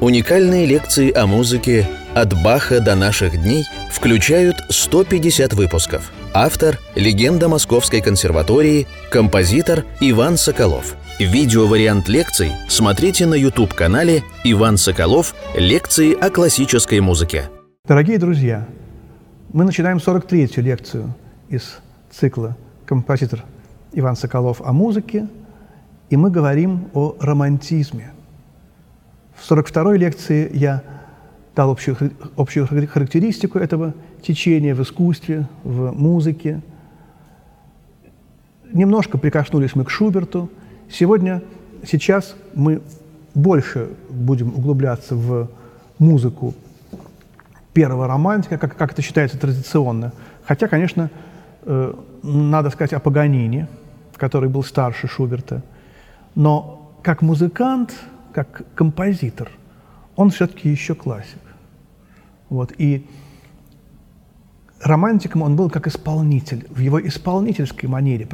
Уникальные лекции о музыке «От Баха до наших дней» включают 150 выпусков. Автор – легенда Московской консерватории, композитор Иван Соколов. Видеовариант лекций смотрите на YouTube-канале «Иван Соколов. Лекции о классической музыке». Дорогие друзья, мы начинаем 43-ю лекцию из цикла «Композитор Иван Соколов о музыке», и мы говорим о романтизме – в 42-й лекции я дал общую, общую характеристику этого течения в искусстве, в музыке. Немножко прикоснулись мы к Шуберту. Сегодня, сейчас мы больше будем углубляться в музыку первого романтика, как, как это считается традиционно. Хотя, конечно, э, надо сказать о Паганини, который был старше Шуберта. Но как музыкант – как композитор, он все-таки еще классик. Вот, и романтиком он был как исполнитель. В его исполнительской манере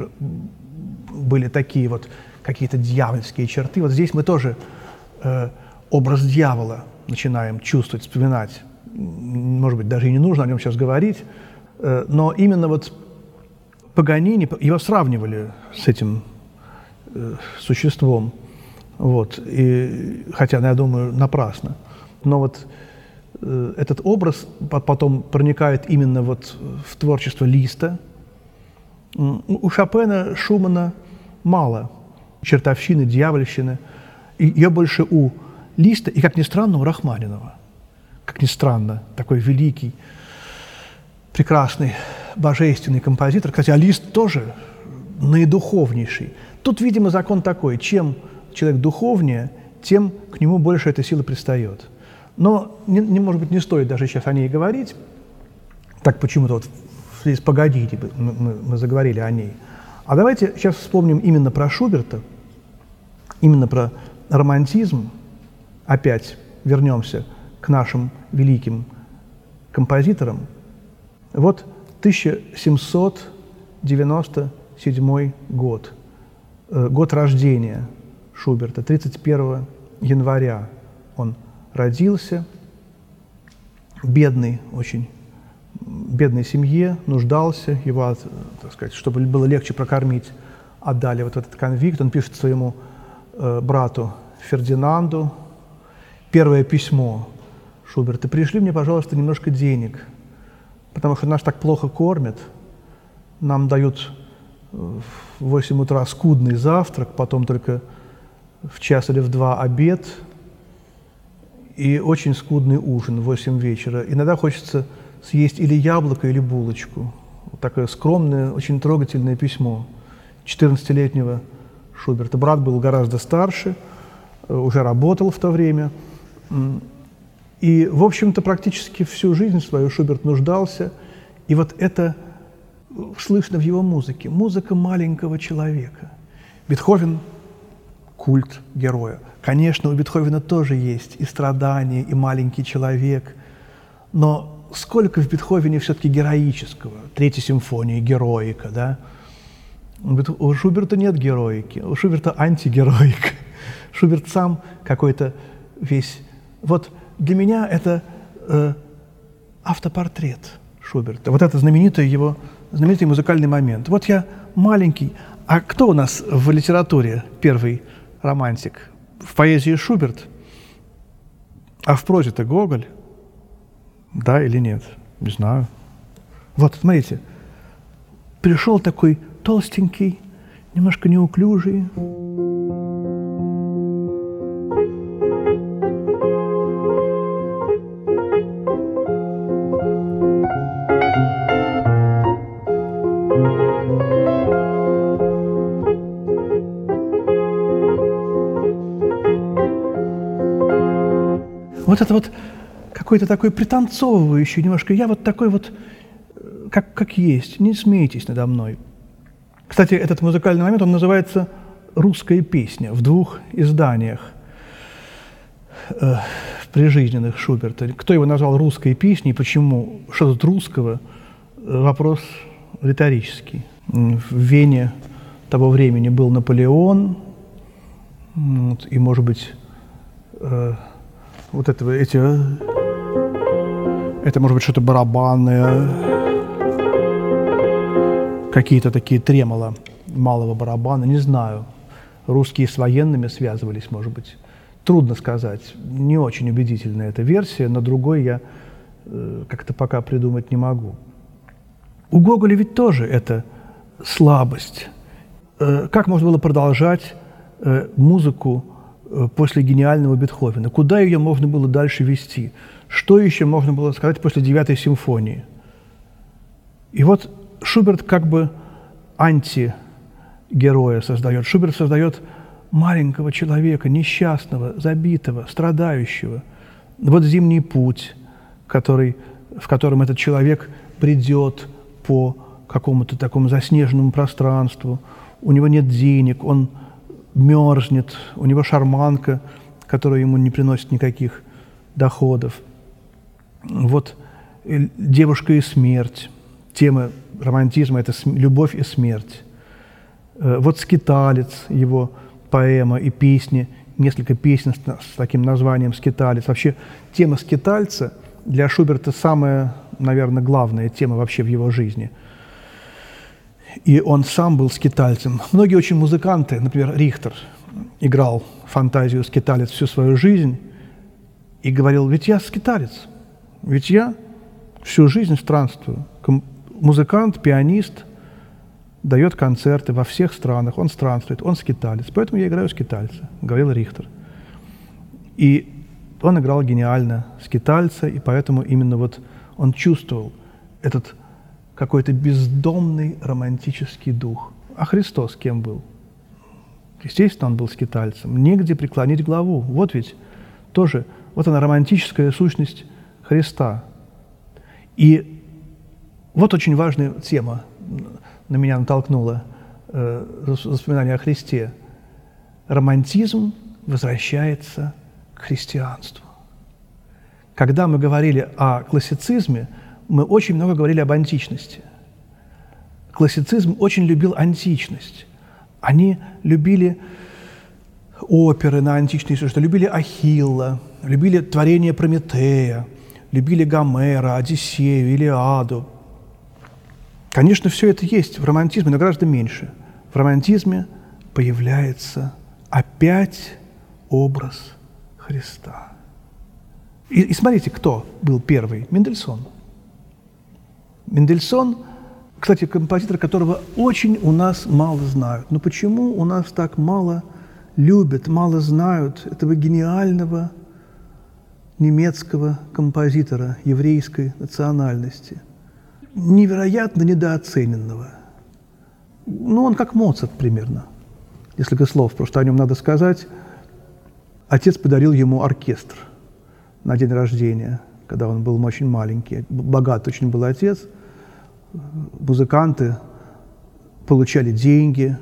были такие вот какие-то дьявольские черты. Вот здесь мы тоже э, образ дьявола начинаем чувствовать, вспоминать. Может быть, даже и не нужно о нем сейчас говорить. Э, но именно вот Паганини, его сравнивали с этим э, существом – вот. И, хотя, я думаю, напрасно. Но вот э, этот образ потом проникает именно вот в творчество Листа. У Шопена, Шумана мало чертовщины, дьявольщины. И ее больше у Листа и, как ни странно, у Рахманинова. Как ни странно, такой великий, прекрасный, божественный композитор. Кстати, а Лист тоже наидуховнейший. Тут, видимо, закон такой, чем человек духовнее, тем к нему больше эта сила пристает. Но, не, не, может быть, не стоит даже сейчас о ней говорить. Так почему-то вот здесь «Погодите» мы, мы, мы заговорили о ней. А давайте сейчас вспомним именно про Шуберта, именно про романтизм. Опять вернемся к нашим великим композиторам. Вот 1797 год, э, год рождения – Шуберта. 31 января он родился, бедный очень, бедной семье, нуждался, его, так сказать, чтобы было легче прокормить, отдали вот этот конвикт. Он пишет своему э, брату Фердинанду первое письмо Шуберта. «Пришли мне, пожалуйста, немножко денег, потому что нас так плохо кормят, нам дают в 8 утра скудный завтрак, потом только в час или в два обед и очень скудный ужин в 8 вечера. Иногда хочется съесть или яблоко, или булочку. Вот такое скромное, очень трогательное письмо 14-летнего Шуберта. Брат был гораздо старше, э, уже работал в то время. И, в общем-то, практически всю жизнь свою Шуберт нуждался. И вот это слышно в его музыке. Музыка маленького человека. Бетховен культ героя. Конечно, у Бетховена тоже есть и страдания, и маленький человек, но сколько в Бетховене все-таки героического? Третья симфония, героика, да? У Шуберта нет героики, у Шуберта антигероика. Шуберт сам какой-то весь... Вот для меня это э, автопортрет Шуберта. Вот это знаменитый его, знаменитый музыкальный момент. Вот я маленький, а кто у нас в литературе первый романтик. В поэзии Шуберт, а в прозе-то Гоголь. Да или нет? Не знаю. Вот, смотрите, пришел такой толстенький, немножко неуклюжий, вот это вот какой-то такой пританцовывающий немножко. Я вот такой вот, э, как, как есть, не смейтесь надо мной. Кстати, этот музыкальный момент, он называется «Русская песня» в двух изданиях э, прижизненных Шуберта. Кто его назвал русской песней, почему, что тут русского, вопрос риторический. В Вене того времени был Наполеон, вот, и, может быть, э, вот это, эти, это может быть что-то барабанное, какие-то такие тремоло малого барабана, не знаю. Русские с военными связывались, может быть. Трудно сказать. Не очень убедительная эта версия, но другой я э, как-то пока придумать не могу. У Гоголя ведь тоже это слабость. Э, как можно было продолжать э, музыку после гениального Бетховена? Куда ее можно было дальше вести? Что еще можно было сказать после девятой симфонии? И вот Шуберт как бы антигероя создает. Шуберт создает маленького человека, несчастного, забитого, страдающего. Вот зимний путь, который, в котором этот человек придет по какому-то такому заснеженному пространству, у него нет денег, он мерзнет, у него шарманка, которая ему не приносит никаких доходов. Вот э, девушка и смерть, тема романтизма – это любовь и смерть. Э, вот «Скиталец», его поэма и песни, несколько песен с таким названием «Скиталец». Вообще тема скитальца для Шуберта самая, наверное, главная тема вообще в его жизни. И он сам был скитальцем. Многие очень музыканты, например, Рихтер, играл фантазию скиталец всю свою жизнь и говорил, ведь я скиталец, ведь я всю жизнь странствую. Музыкант, пианист – дает концерты во всех странах, он странствует, он скиталец. Поэтому я играю скитальца, говорил Рихтер. И он играл гениально скитальца, и поэтому именно вот он чувствовал этот какой-то бездомный романтический дух. А Христос кем был? Естественно, он был скитальцем. Негде преклонить главу. Вот ведь тоже, вот она романтическая сущность Христа. И вот очень важная тема на меня натолкнуло э, воспоминание о Христе. Романтизм возвращается к христианству. Когда мы говорили о классицизме, мы очень много говорили об античности. Классицизм очень любил античность. Они любили оперы на античные что любили Ахилла, любили творение Прометея, любили Гомера, Одиссею, Илиаду, Конечно, все это есть в романтизме, но гораздо меньше. В романтизме появляется опять образ Христа. И, и смотрите, кто был первый? Мендельсон. Мендельсон, кстати, композитор, которого очень у нас мало знают. Но почему у нас так мало любят, мало знают этого гениального немецкого композитора еврейской национальности – невероятно недооцененного. Ну, он как Моцарт примерно. Несколько слов, просто о нем надо сказать. Отец подарил ему оркестр на день рождения, когда он был очень маленький. Богат очень был отец. Музыканты получали деньги,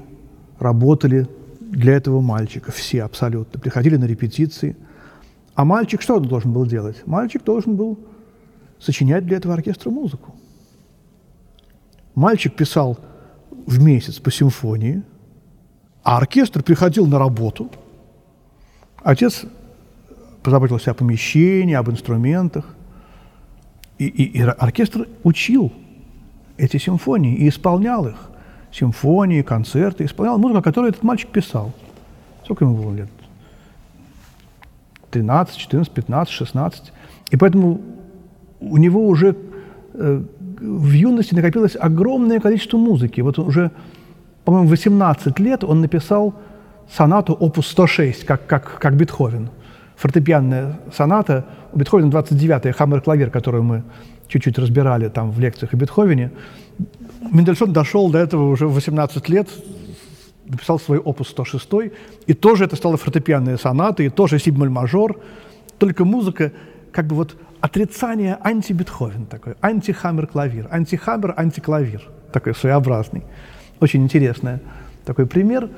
работали для этого мальчика. Все абсолютно. Приходили на репетиции. А мальчик что он должен был делать? Мальчик должен был сочинять для этого оркестра музыку. Мальчик писал в месяц по симфонии, а оркестр приходил на работу. Отец позаботился о помещении, об инструментах. И, и, и оркестр учил эти симфонии и исполнял их. Симфонии, концерты, исполнял музыку, которую этот мальчик писал. Сколько ему было лет? 13, 14, 15, 16. И поэтому у него уже э, в юности накопилось огромное количество музыки. Вот уже, по-моему, 18 лет он написал сонату опус 106, как, как, как Бетховен. Фортепианная соната, у Бетховена 29-я, хаммер-клавир, которую мы чуть-чуть разбирали там в лекциях о Бетховене. Мендельсон дошел до этого уже в 18 лет, написал свой опус 106, и тоже это стало фортепианная соната, и тоже сибмоль-мажор, только музыка как бы вот отрицание анти-Бетховен такой, анти-хаммер-клавир, анти-хаммер, анти-клавир, такой своеобразный. Очень интересный такой пример.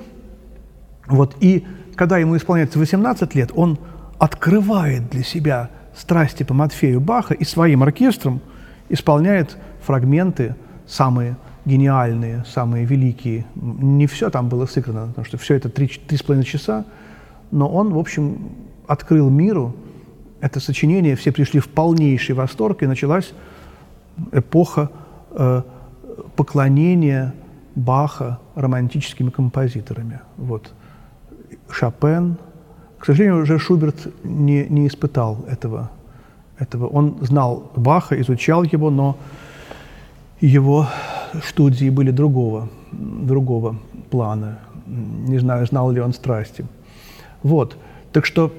Вот, и когда ему исполняется 18 лет, он открывает для себя страсти по Матфею Баха и своим оркестром исполняет фрагменты самые гениальные, самые великие. Не все там было сыграно, потому что все это три, три с половиной часа, но он, в общем, открыл миру это сочинение, все пришли в полнейший восторг, и началась эпоха э, поклонения Баха романтическими композиторами. Вот. Шопен. К сожалению, уже Шуберт не, не испытал этого, этого. Он знал Баха, изучал его, но его студии были другого, другого плана. Не знаю, знал ли он страсти. Вот. Так что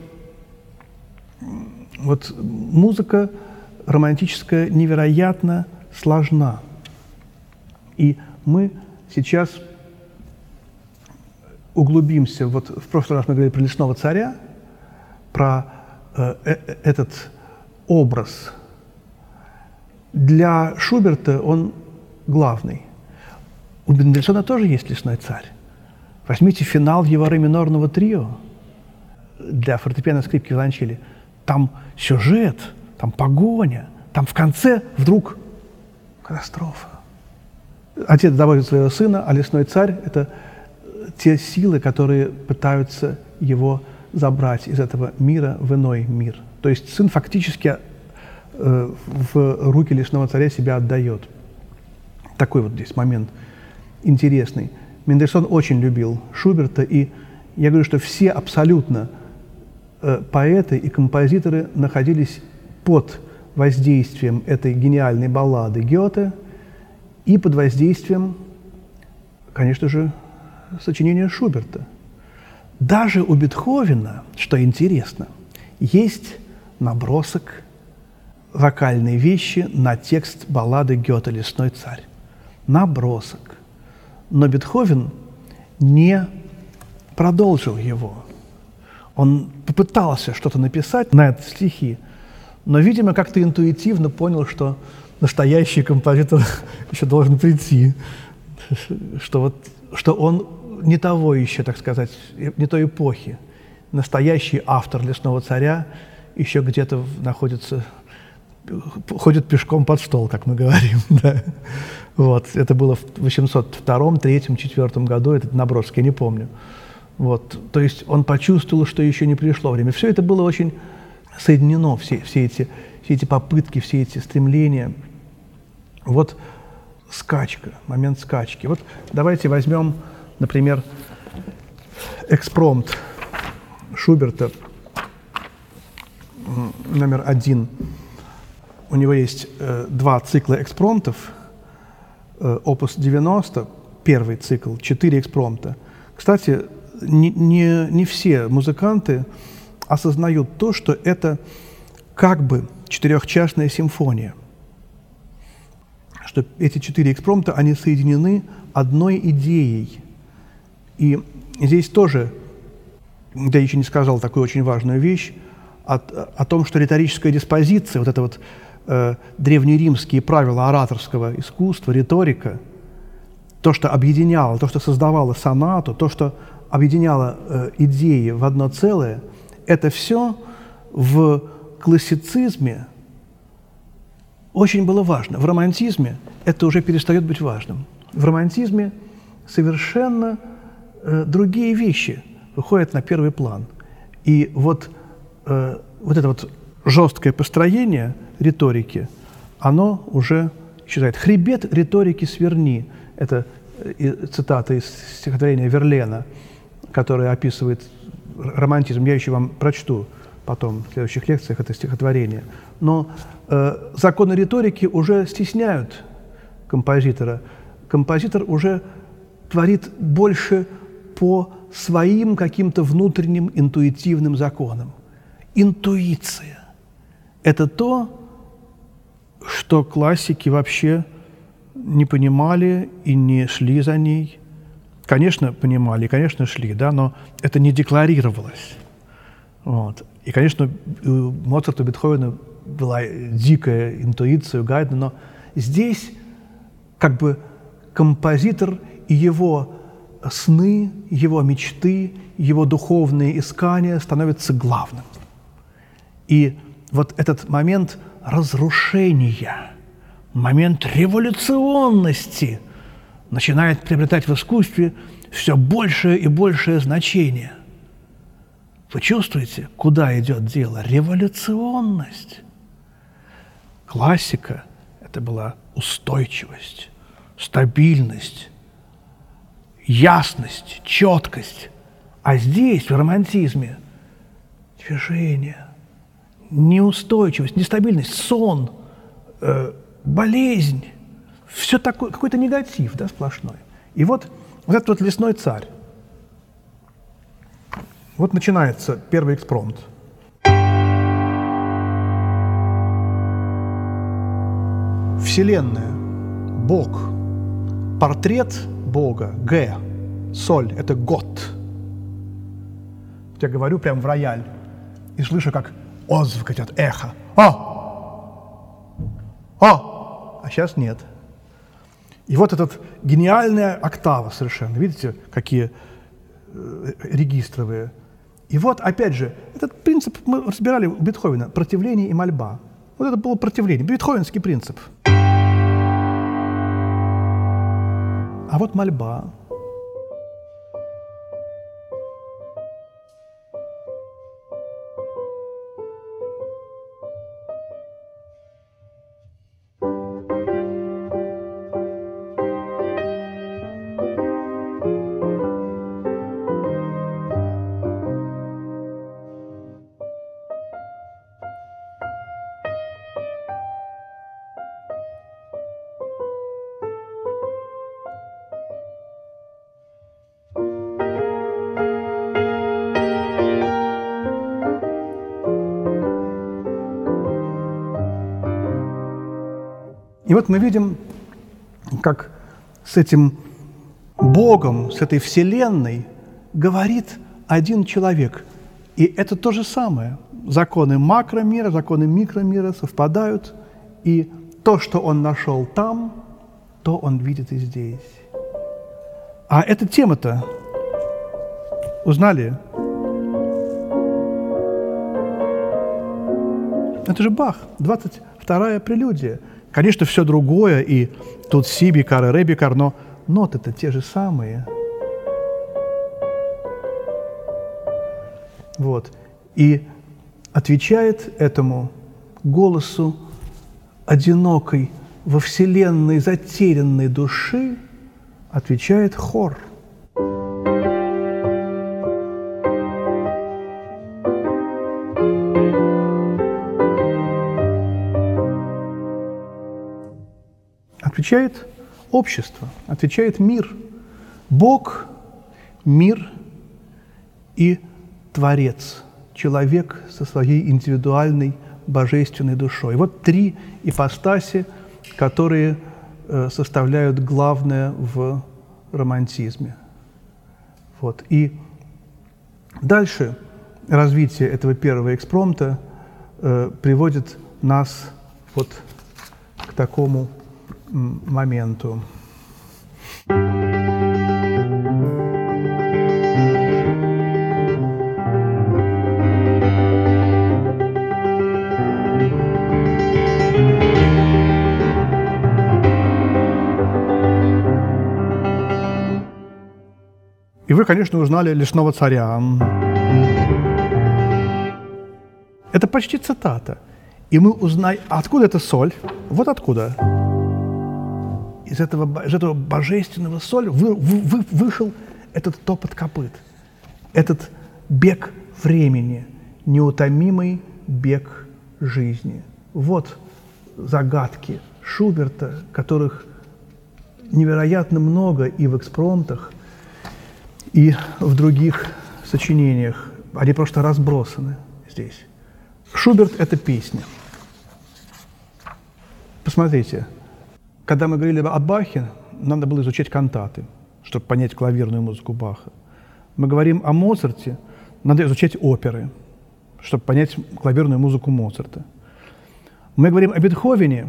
вот музыка романтическая невероятно сложна. И мы сейчас углубимся. Вот в прошлый раз мы говорили про лесного царя, про э, э, этот образ. Для Шуберта он главный. У Бендельсона тоже есть лесной царь. Возьмите финал его ре трио для фортепиано, скрипки, виолончели. Там сюжет, там погоня, там в конце вдруг катастрофа. Отец доводит своего сына, а лесной царь – это те силы, которые пытаются его забрать из этого мира в иной мир. То есть сын фактически э, в руки лесного царя себя отдает. Такой вот здесь момент интересный. Мендельсон очень любил Шуберта, и я говорю, что все абсолютно э, поэты и композиторы находились под воздействием этой гениальной баллады Гёте и под воздействием, конечно же, сочинения Шуберта. Даже у Бетховена, что интересно, есть набросок вокальной вещи на текст баллады Гёте «Лесной царь». Набросок. Но Бетховен не продолжил его. Он попытался что-то написать на это стихи, но, видимо, как-то интуитивно понял, что настоящий композитор еще должен прийти, что, вот, что он не того еще, так сказать, не той эпохи. Настоящий автор «Лесного царя» еще где-то находится, ходит пешком под стол, как мы говорим. Да. Вот. Это было в 802, 3, 4 году, этот набросок, я не помню. Вот. То есть он почувствовал, что еще не пришло время. Все это было очень соединено, все, все, эти, все эти попытки, все эти стремления. Вот скачка, момент скачки. Вот давайте возьмем Например, экспромт Шуберта номер один. У него есть э, два цикла экспромтов. Э, опус 90, первый цикл, четыре экспромта. Кстати, не, не, не все музыканты осознают то, что это как бы четырехчастная симфония. Что эти четыре экспромта, они соединены одной идеей – и здесь тоже, я еще не сказал такую очень важную вещь, о, о том, что риторическая диспозиция, вот это вот э, древнеримские правила ораторского искусства, риторика, то, что объединяло, то, что создавало сонату, то, что объединяло э, идеи в одно целое, это все в классицизме очень было важно. В романтизме это уже перестает быть важным. В романтизме совершенно Э, другие вещи выходят на первый план. И вот, э, вот это вот жесткое построение риторики, оно уже исчезает. «Хребет риторики сверни» – это э, цитата из стихотворения Верлена, которое описывает романтизм. Я еще вам прочту потом в следующих лекциях это стихотворение. Но э, законы риторики уже стесняют композитора. Композитор уже творит больше по своим каким-то внутренним интуитивным законам. Интуиция – это то, что классики вообще не понимали и не шли за ней. Конечно, понимали, конечно, шли, да, но это не декларировалось. Вот. И, конечно, у Моцарта, у Бетховена была дикая интуиция, у Гайдена, но здесь как бы композитор и его сны, его мечты, его духовные искания становятся главным. И вот этот момент разрушения, момент революционности начинает приобретать в искусстве все большее и большее значение. Вы чувствуете, куда идет дело? Революционность. Классика – это была устойчивость, стабильность, ясность, четкость. А здесь, в романтизме, движение, неустойчивость, нестабильность, сон, э, болезнь. Все такое, какой-то негатив да, сплошной. И вот, вот этот вот лесной царь. Вот начинается первый экспромт. Вселенная, Бог, портрет Бога, Г, соль, это год. Я говорю прям в рояль и слышу, как отзвук идет, эхо. О! О! А сейчас нет. И вот этот гениальная октава совершенно. Видите, какие э, регистровые. И вот, опять же, этот принцип мы разбирали у Бетховена. Противление и мольба. Вот это было противление. Бетховенский принцип. А вот мольба. И вот мы видим, как с этим Богом, с этой Вселенной говорит один человек. И это то же самое. Законы макромира, законы микромира совпадают, и то, что он нашел там, то он видит и здесь. А эта тема-то узнали? Это же Бах, 22-я прелюдия – Конечно, все другое, и тут Сибикар и Ребикар, но ноты-то те же самые. Вот. И отвечает этому голосу одинокой во вселенной затерянной души, отвечает хор – Отвечает общество, отвечает мир. Бог, мир и Творец, человек со своей индивидуальной божественной душой. Вот три ипостаси, которые э, составляют главное в романтизме. Вот. И дальше развитие этого первого экспромта э, приводит нас вот к такому моменту. И вы, конечно, узнали лесного царя. Это почти цитата. И мы узнаем, откуда эта соль? Вот откуда из этого, из этого божественного соли вы, вы, вы, вышел этот топот копыт, этот бег времени, неутомимый бег жизни. Вот загадки Шуберта, которых невероятно много и в экспромтах, и в других сочинениях. Они просто разбросаны здесь. Шуберт – это песня. Посмотрите, когда мы говорили о Бахе, надо было изучать кантаты, чтобы понять клавирную музыку Баха. Мы говорим о Моцарте, надо изучать оперы, чтобы понять клавирную музыку Моцарта. Мы говорим о Бетховене,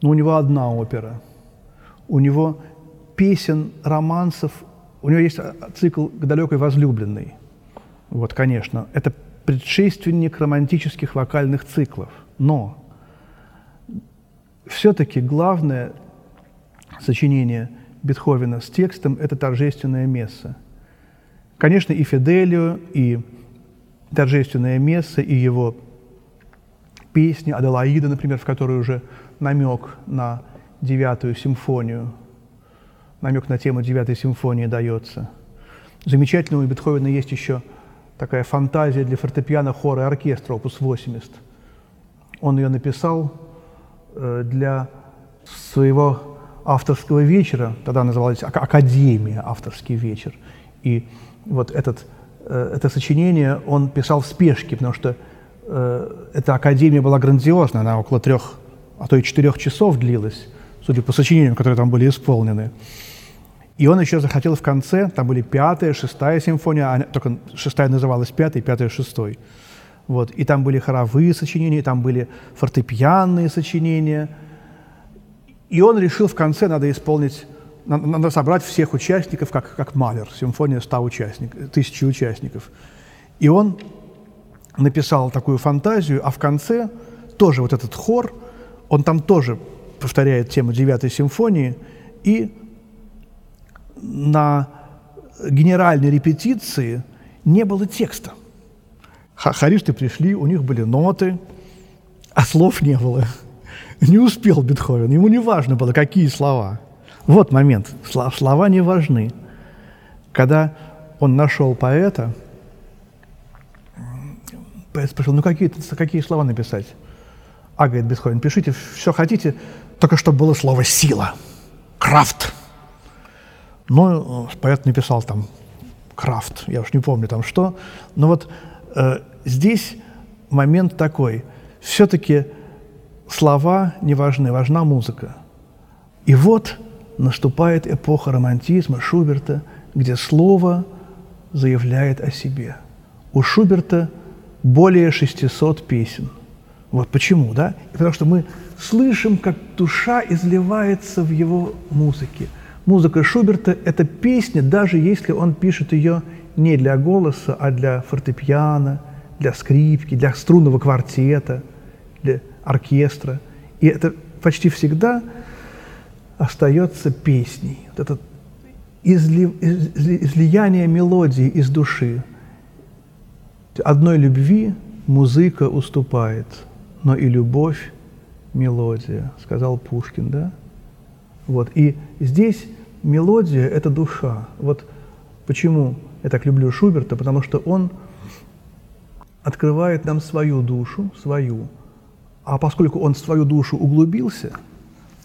но у него одна опера. У него песен, романсов, у него есть цикл «К далекой возлюбленной». Вот, конечно, это предшественник романтических вокальных циклов. Но все-таки главное сочинение Бетховена с текстом – это торжественное месса. Конечно, и Фиделио, и торжественное место, и его песни Аделаида, например, в которой уже намек на девятую симфонию, намек на тему девятой симфонии дается. Замечательно у Бетховена есть еще такая фантазия для фортепиано, хора и оркестра, опус 80. Он ее написал для своего авторского вечера, тогда называлась Академия авторский вечер. И вот этот, э, это сочинение он писал в спешке, потому что э, эта академия была грандиозна, она около трех, а то и четырех часов длилась, судя по сочинениям, которые там были исполнены. И он еще захотел в конце, там были пятая, шестая симфония, а только шестая называлась пятой, пятая шестой. Вот. И там были хоровые сочинения, там были фортепианные сочинения. И он решил в конце, надо исполнить, надо, надо собрать всех участников, как, как Малер, симфония 100 участников, тысячи участников. И он написал такую фантазию, а в конце тоже вот этот хор, он там тоже повторяет тему девятой симфонии, и на генеральной репетиции не было текста. Харисты пришли, у них были ноты, а слов не было. Не успел Бетховен, ему не важно было, какие слова. Вот момент, слова не важны. Когда он нашел поэта, поэт спросил, ну какие, какие слова написать? А, говорит Бетховен, пишите все хотите, только чтобы было слово «сила», «крафт», ну, поэт написал там Крафт, я уж не помню там что. Но вот э, здесь момент такой. Все-таки слова не важны, важна музыка. И вот наступает эпоха романтизма Шуберта, где слово заявляет о себе. У Шуберта более 600 песен. Вот почему, да? Потому что мы слышим, как душа изливается в его музыке – Музыка Шуберта – это песня, даже если он пишет ее не для голоса, а для фортепиано, для скрипки, для струнного квартета, для оркестра. И это почти всегда остается песней. Вот это изли, изли, излияние мелодии из души. Одной любви музыка уступает, но и любовь – мелодия, сказал Пушкин, да? Вот. И здесь мелодия – это душа. Вот почему я так люблю Шуберта, потому что он открывает нам свою душу, свою. А поскольку он в свою душу углубился,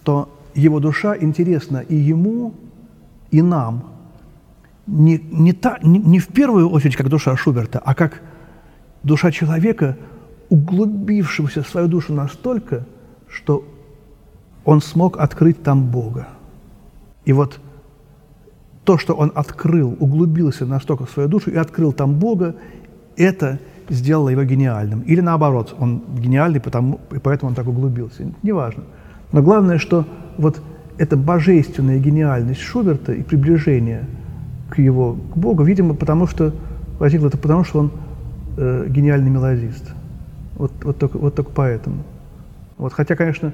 то его душа интересна и ему, и нам. Не, не, та, не, не в первую очередь как душа Шуберта, а как душа человека, углубившегося в свою душу настолько, что он смог открыть там Бога. И вот то, что он открыл, углубился настолько в свою душу и открыл там Бога, это сделало его гениальным. Или наоборот, он гениальный, потому, и поэтому он так углубился. Неважно. Но главное, что вот эта божественная гениальность Шуберта и приближение к его, к Богу, видимо, потому что возникло это потому, что он э, гениальный мелодист. Вот, вот, только, вот только поэтому. Вот, хотя, конечно,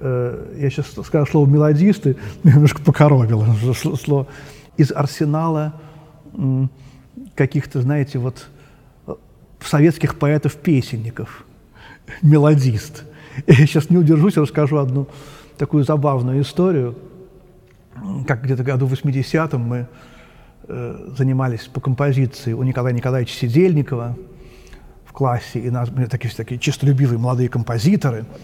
э, я сейчас сказал слово «мелодисты», немножко покоробило. Слово из арсенала э, каких-то, знаете, вот советских поэтов-песенников. Мелодист. Я сейчас не удержусь, расскажу одну такую забавную историю. Как где-то году в 80-м мы э, занимались по композиции у Николая Николаевича Сидельникова в классе, и нас были такие, такие чистолюбивые молодые композиторы –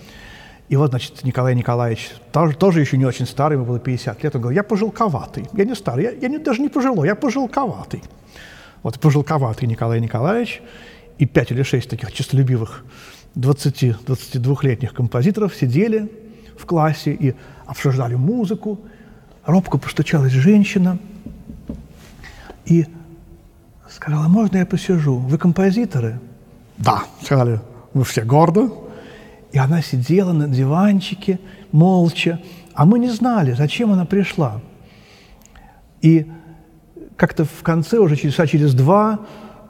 и вот, значит, Николай Николаевич, тоже, тоже еще не очень старый, ему было 50 лет, он говорил, я пожилковатый. Я не старый, я, я не, даже не пожилой, я пожилковатый. Вот пожилковатый Николай Николаевич и пять или шесть таких честолюбивых 20-22-летних композиторов сидели в классе и обсуждали музыку. Робко постучалась женщина и сказала, можно я посижу? Вы композиторы? Да, сказали мы все гордо. И она сидела на диванчике, молча, а мы не знали, зачем она пришла. И как-то в конце, уже часа через два,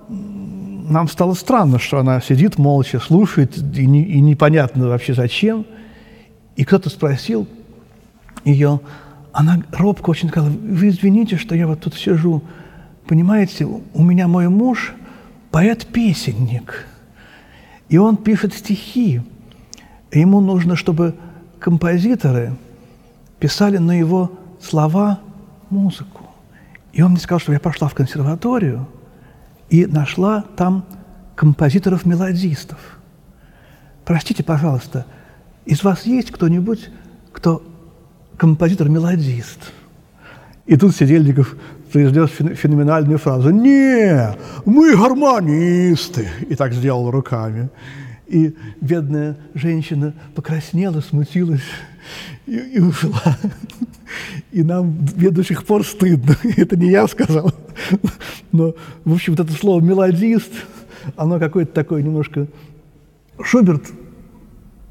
нам стало странно, что она сидит молча, слушает, и, не, и непонятно вообще зачем. И кто-то спросил ее, она робко очень сказала, вы извините, что я вот тут сижу, понимаете, у меня мой муж поэт-песенник, и он пишет стихи. Ему нужно, чтобы композиторы писали на его слова музыку. И он мне сказал, что я пошла в консерваторию и нашла там композиторов-мелодистов. Простите, пожалуйста, из вас есть кто-нибудь, кто композитор-мелодист? И тут Сидельников произнес феноменальную фразу «Не, мы гармонисты!» и так сделал руками. И бедная женщина покраснела, смутилась и, и ушла. И нам мне до сих пор стыдно. Это не я сказал. Но, в общем, вот это слово «мелодист», оно какое-то такое немножко... Шуберт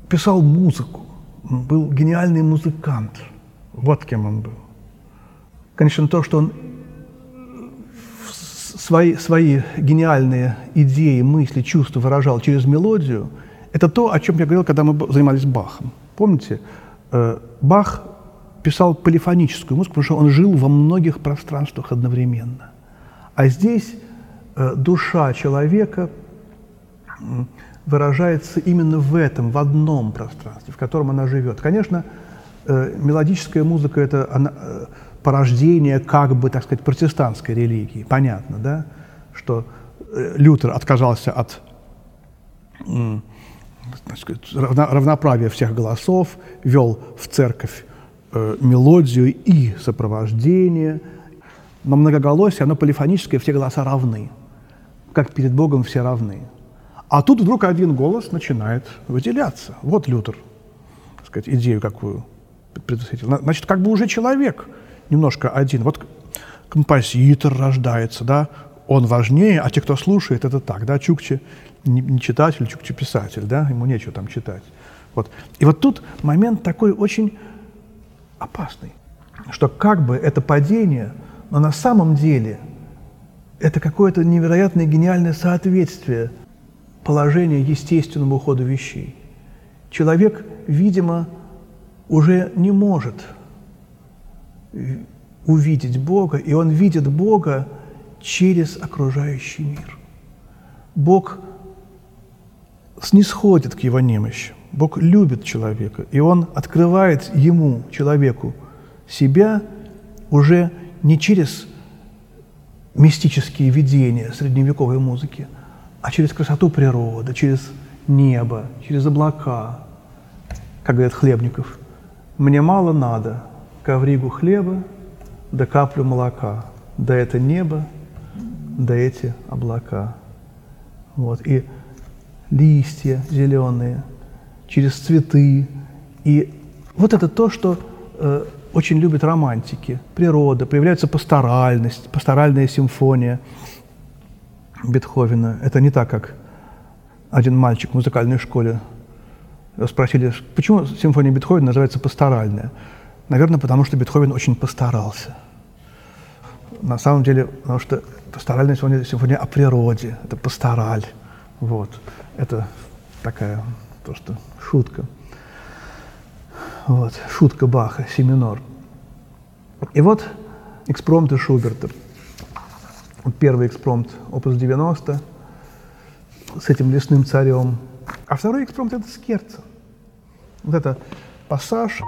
писал музыку. Он был гениальный музыкант. Вот кем он был. Конечно, то, что он свои, свои гениальные идеи, мысли, чувства выражал через мелодию, это то, о чем я говорил, когда мы занимались Бахом. Помните, э, Бах писал полифоническую музыку, потому что он жил во многих пространствах одновременно. А здесь э, душа человека выражается именно в этом, в одном пространстве, в котором она живет. Конечно, э, мелодическая музыка – это она, порождение как бы, так сказать, протестантской религии. Понятно, да, что э, Лютер отказался от сказать, равноправия всех голосов, вел в церковь э, мелодию и сопровождение. Но многоголосие, оно полифоническое, все голоса равны. Как перед Богом все равны. А тут вдруг один голос начинает выделяться. Вот Лютер, так сказать, идею какую предусмотрел. Значит, как бы уже человек – немножко один. Вот композитор рождается, да, он важнее, а те, кто слушает, это так, да, Чукчи не, читатель, Чукчи писатель, да, ему нечего там читать. Вот. И вот тут момент такой очень опасный, что как бы это падение, но на самом деле это какое-то невероятное гениальное соответствие положения естественному ходу вещей. Человек, видимо, уже не может – увидеть Бога, и он видит Бога через окружающий мир. Бог снисходит к его немощи. Бог любит человека, и Он открывает ему, человеку, себя уже не через мистические видения средневековой музыки, а через красоту природы, через небо, через облака. Как говорят Хлебников, «Мне мало надо, ковригу хлеба, да каплю молока, да это небо, да эти облака. Вот. И листья зеленые, через цветы. И вот это то, что э, очень любят романтики. Природа, появляется пасторальность, пасторальная симфония Бетховена. Это не так, как один мальчик в музыкальной школе спросили, почему симфония Бетховена называется пасторальная. Наверное, потому что Бетховен очень постарался. На самом деле, потому что пасторальная симфония, симфония о природе, это пастораль. Вот. Это такая, то, что шутка. Вот. Шутка Баха, си минор. И вот экспромты Шуберта. Первый экспромт, опус 90, с этим лесным царем. А второй экспромт – это Скерца. Вот это пассаж.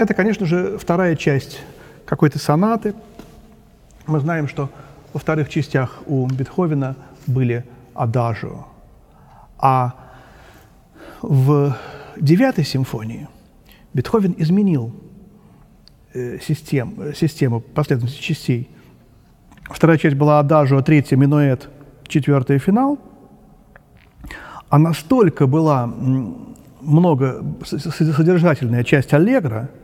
Это, конечно же, вторая часть какой-то сонаты. Мы знаем, что во вторых частях у Бетховена были адажио. А в девятой симфонии Бетховен изменил э, систем, систему последовательности частей. Вторая часть была адажио, третья – минуэт, четвертая – финал. А настолько была много содержательная часть аллегро –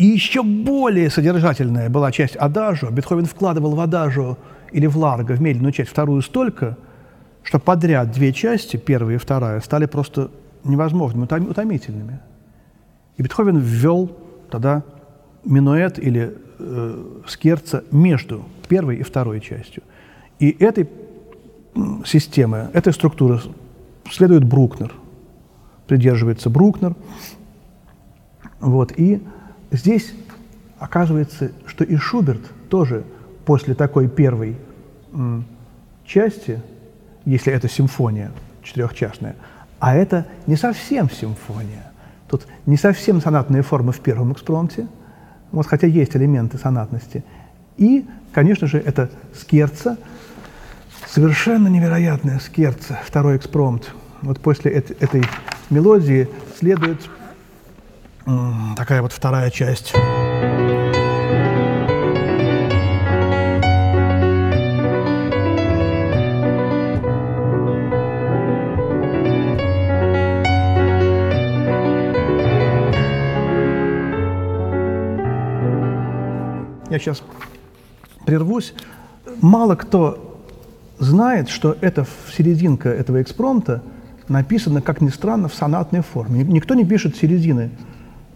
и еще более содержательная была часть адажу. Бетховен вкладывал в адажу или в ларго, в медленную часть, вторую столько, что подряд две части, первая и вторая, стали просто невозможными, утомительными. И Бетховен ввел тогда минуэт или э, скерца между первой и второй частью. И этой системы, этой структуры следует Брукнер, придерживается Брукнер – Вот, и здесь оказывается, что и Шуберт тоже после такой первой части, если это симфония четырехчастная, а это не совсем симфония. Тут не совсем сонатные формы в первом экспромте, вот, хотя есть элементы сонатности. И, конечно же, это скерца, совершенно невероятная скерца, второй экспромт. Вот после этой, этой мелодии следует м, такая вот вторая часть. Я сейчас прервусь. Мало кто знает, что это серединка этого экспромта написана, как ни странно, в сонатной форме. Никто не пишет середины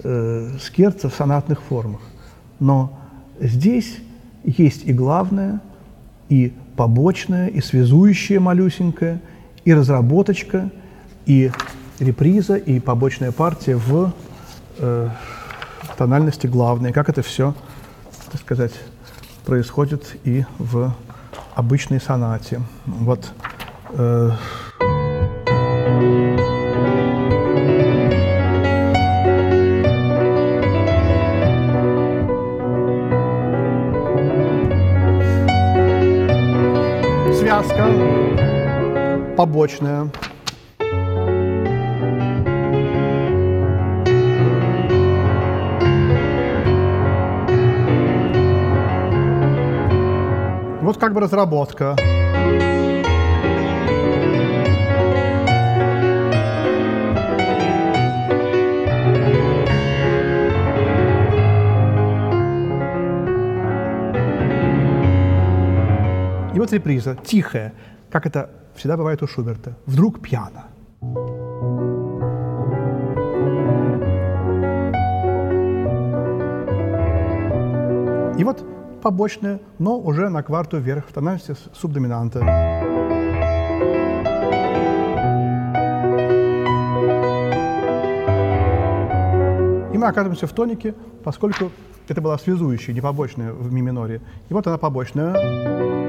э, скерца в сонатных формах. Но здесь есть и главное, и побочное, и связующее малюсенькое, и разработочка, и реприза, и побочная партия в, э, тональности главной. Как это все так сказать, происходит и в обычной сонате. Вот э, связка побочная. Бы разработка. И вот реприза, тихая, как это всегда бывает у Шуберта. Вдруг пьяно. И вот побочная, но уже на кварту вверх в тональности субдоминанта. И мы оказываемся в тонике, поскольку это была связующая, не побочная в ми миноре. И вот она побочная.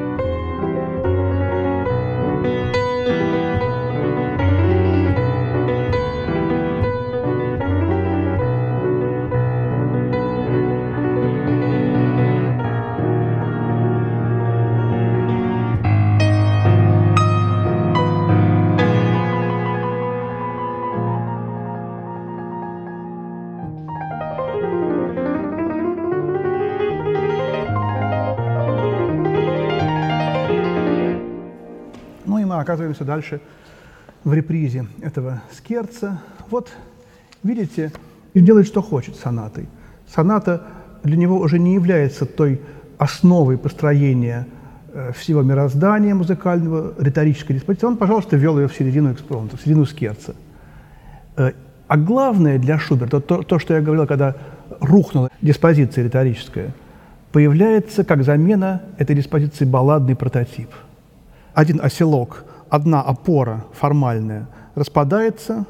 Оказываемся дальше в репризе этого скерца. Вот, видите, и делает, что хочет сонатой. Соната для него уже не является той основой построения э, всего мироздания музыкального, риторической диспозиции. Он, пожалуйста, ввел ее в середину экспромта, в середину скерца. Э, А главное для Шуберта, то, то, что я говорил, когда рухнула диспозиция риторическая, появляется как замена этой диспозиции балладный прототип – один оселок, одна опора формальная распадается.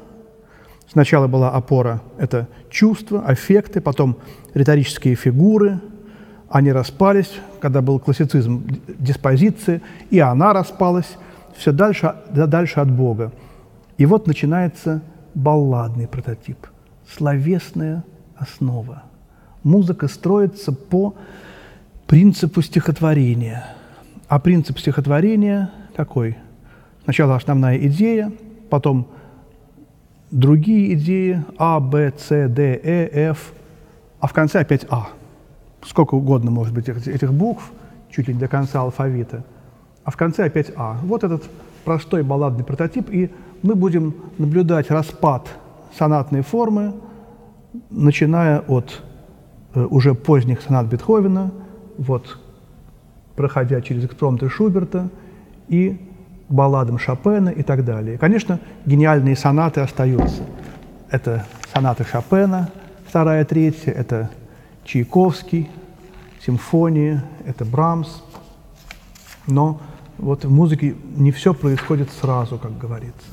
Сначала была опора – это чувства, аффекты, потом риторические фигуры. Они распались, когда был классицизм диспозиции, и она распалась все дальше, да дальше от Бога. И вот начинается балладный прототип, словесная основа. Музыка строится по принципу стихотворения – а принцип стихотворения такой. Сначала основная идея, потом другие идеи А, Б, С, Д, Э, Ф, а в конце опять А. Сколько угодно может быть этих, этих букв, чуть ли не до конца алфавита. А в конце опять А. Вот этот простой балладный прототип, и мы будем наблюдать распад сонатной формы, начиная от э, уже поздних сонат Бетховена, вот проходя через экспромты Шуберта и балладам Шопена и так далее. Конечно, гениальные сонаты остаются. Это сонаты Шопена, вторая, третья, это Чайковский, симфонии, это Брамс. Но вот в музыке не все происходит сразу, как говорится.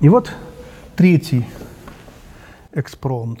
И вот третий экспромт.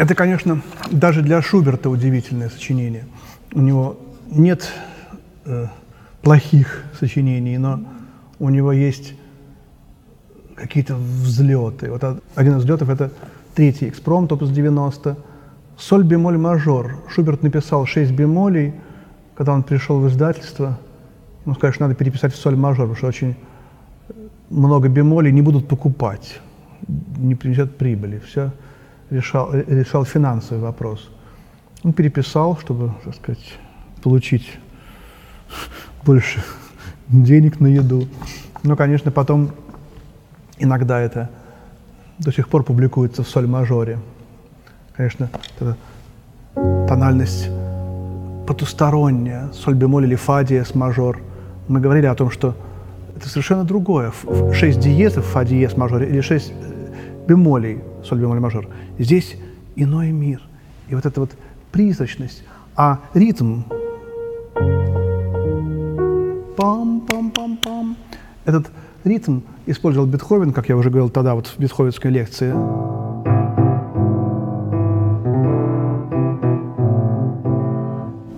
Это, конечно, даже для Шуберта удивительное сочинение. У него нет э, плохих сочинений, но у него есть какие-то взлеты. Вот один из взлетов – это третий экспромт, опус 90, соль бемоль мажор. Шуберт написал шесть бемолей, когда он пришел в издательство, ему сказали, что надо переписать в соль мажор, потому что очень много бемолей не будут покупать, не принесет прибыли. Все решал, решал финансовый вопрос. Он переписал, чтобы, так сказать, получить больше денег на еду. Но, конечно, потом иногда это до сих пор публикуется в соль-мажоре. Конечно, это тональность потусторонняя, соль бемоль или фа диез мажор. Мы говорили о том, что это совершенно другое. Шесть диезов фа диез мажоре или шесть э, бемолей соль бемоль мажор. Здесь иной мир. И вот эта вот призрачность. А ритм пам-пам-пам-пам. Этот ритм использовал Бетховен, как я уже говорил тогда вот в бетховенской лекции.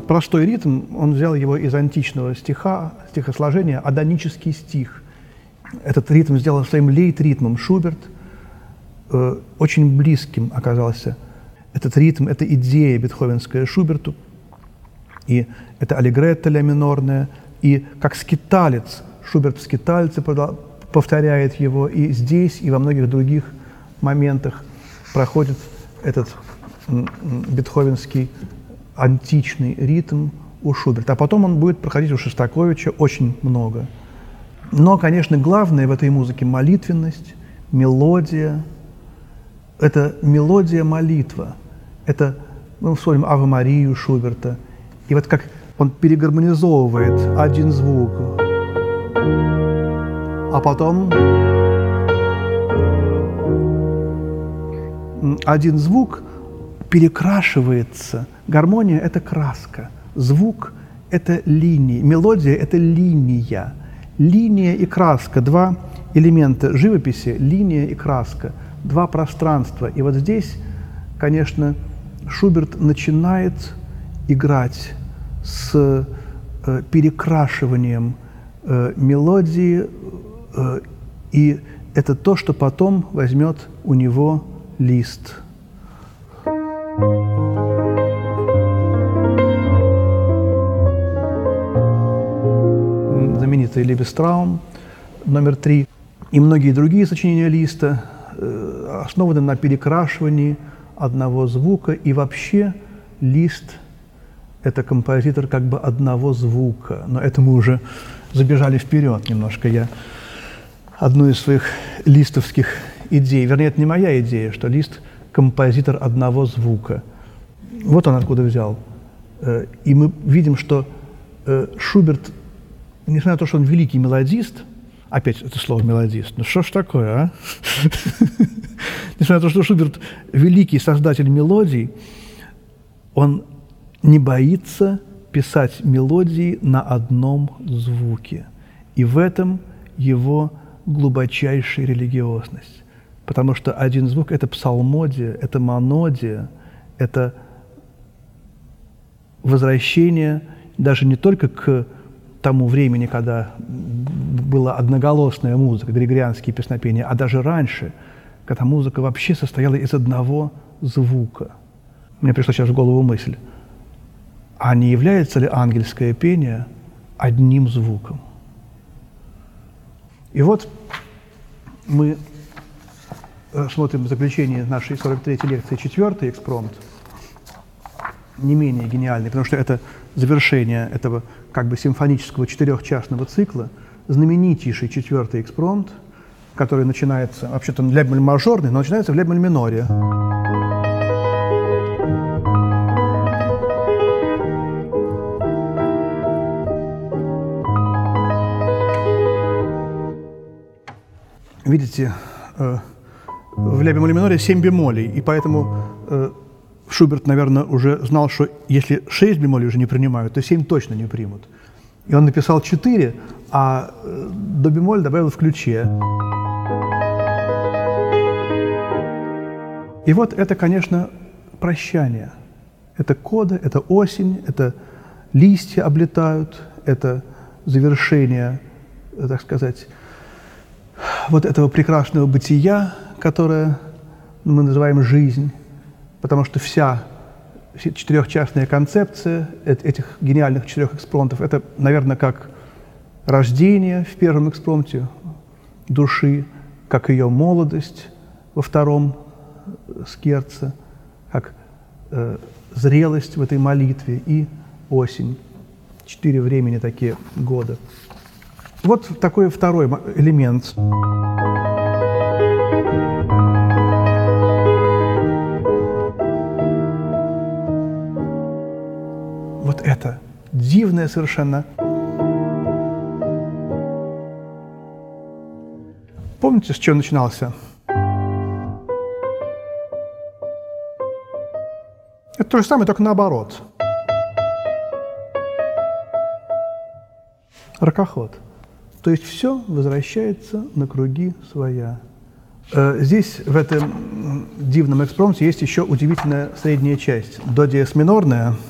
Простой ритм, он взял его из античного стиха, стихосложения, адонический стих. Этот ритм сделал своим лейт-ритмом Шуберт, э, очень близким оказался этот ритм, эта идея бетховенская Шуберту, и это аллегретто ля минорная, и как скиталец, Шуберт в скитальце повторяет его, и здесь, и во многих других моментах проходит этот бетховенский античный ритм у Шуберта. А потом он будет проходить у Шостаковича очень много. Но, конечно, главное в этой музыке – молитвенность, мелодия. Это мелодия-молитва. Это, мы вспомним Аву Марию Шуберта. И вот как он перегармонизовывает один звук, а потом один звук перекрашивается. Гармония – это краска, звук – это линия, мелодия – это линия. Линия и краска – два элемента живописи, линия и краска, два пространства. И вот здесь, конечно, Шуберт начинает играть с э, перекрашиванием э, мелодии, э, и это то, что потом возьмет у него лист. Знаменитый Лебестраум, номер три, и многие другие сочинения Листа основаны на перекрашивании одного звука, и вообще Лист – это композитор как бы одного звука, но это мы уже забежали вперед немножко. Я одну из своих листовских идей, вернее, это не моя идея, что лист – композитор одного звука. Вот он откуда взял. Э, и мы видим, что э, Шуберт, несмотря на то, что он великий мелодист, опять это слово мелодист, ну что ж такое, а? Несмотря на то, что Шуберт великий создатель мелодий, он не боится писать мелодии на одном звуке. И в этом его глубочайшая религиозность. Потому что один звук – это псалмодия, это монодия, это возвращение даже не только к тому времени, когда была одноголосная музыка, григорианские песнопения, а даже раньше, когда музыка вообще состояла из одного звука. Мне пришла сейчас в голову мысль – а не является ли ангельское пение одним звуком? И вот мы смотрим заключение нашей 43-й лекции, четвертый экспромт, не менее гениальный, потому что это завершение этого как бы симфонического четырехчастного цикла, знаменитейший четвертый экспромт, который начинается, вообще-то ля мажорный, но начинается в ля миноре. видите, э, в ля бемоле миноре 7 бемолей, и поэтому э, Шуберт, наверное, уже знал, что если 6 бемолей уже не принимают, то 7 точно не примут. И он написал 4, а э, до бемоль добавил в ключе. И вот это, конечно, прощание. Это кода, это осень, это листья облетают, это завершение, э, так сказать, вот этого прекрасного бытия, которое мы называем жизнь, потому что вся четырехчастная концепция этих гениальных четырех экспромтов, это, наверное, как рождение в первом экспромте души, как ее молодость во втором скерце, как э, зрелость в этой молитве и осень. Четыре времени такие года. Вот такой второй элемент. Это дивное совершенно. Помните, с чего начинался? Это то же самое, только наоборот. Ракоход. То есть все возвращается на круги своя. Э, здесь, в этом дивном экспромте, есть еще удивительная средняя часть. До диез минорная –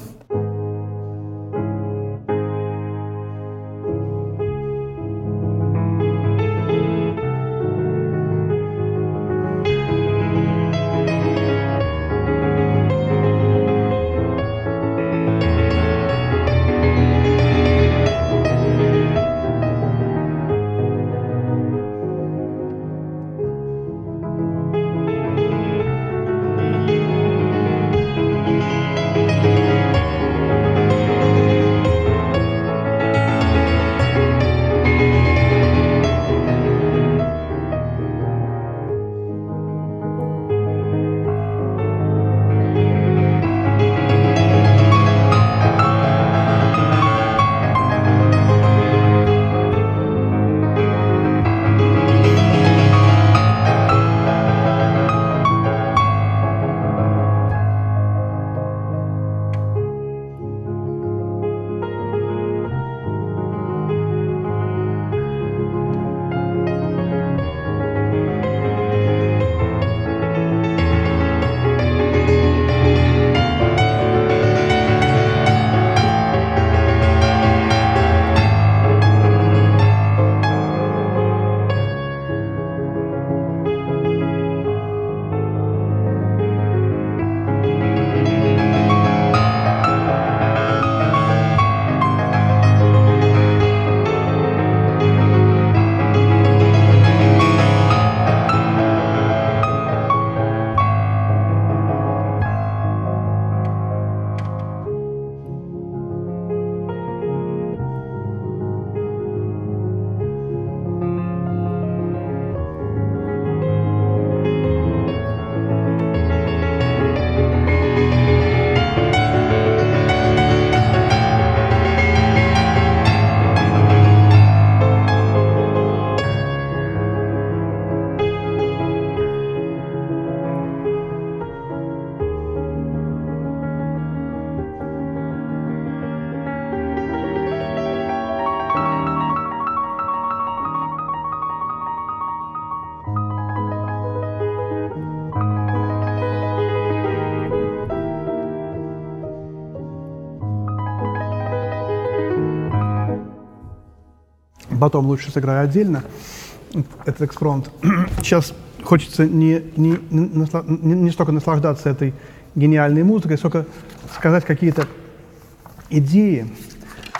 потом лучше сыграю отдельно этот экспромт. Сейчас хочется не, не, не, не столько наслаждаться этой гениальной музыкой, сколько сказать какие-то идеи.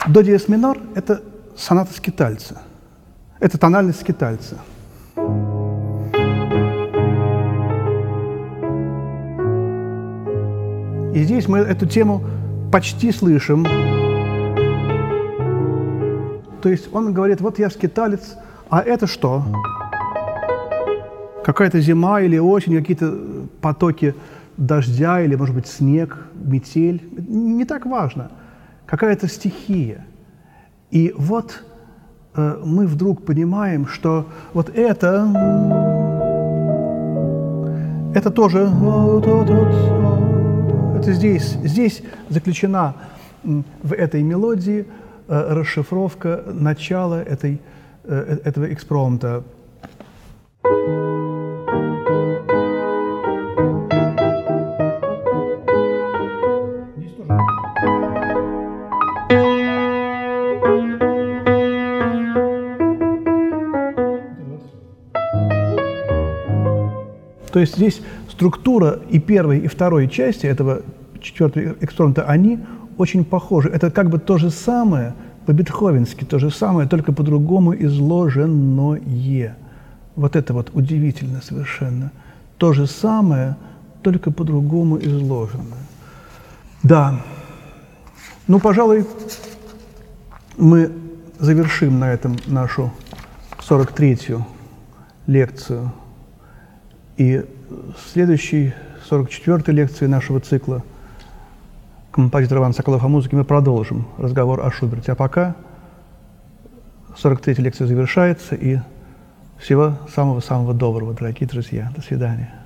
До диез минор – это соната скитальца. Это тональность скитальца. И здесь мы эту тему почти слышим. То есть он говорит, вот я скиталец, а это что? Какая-то зима или осень, какие-то потоки дождя или, может быть, снег, метель. Не так важно. Какая-то стихия. И вот э, мы вдруг понимаем, что вот это, это тоже, это здесь, здесь заключена в этой мелодии – Э, расшифровка начала этой, э, э, этого экспромта. То есть здесь структура и первой, и второй части этого четвертого экспромта, они очень похожи. Это как бы то же самое, по-бетховенски то же самое, только по-другому изложенное. Вот это вот удивительно совершенно. То же самое, только по-другому изложенное. Да. Ну, пожалуй, мы завершим на этом нашу 43-ю лекцию. И в следующей 44-й лекции нашего цикла композитор Иван Соколов о музыке мы продолжим разговор о Шуберте. А пока 43-я лекция завершается, и всего самого-самого доброго, дорогие друзья. До свидания.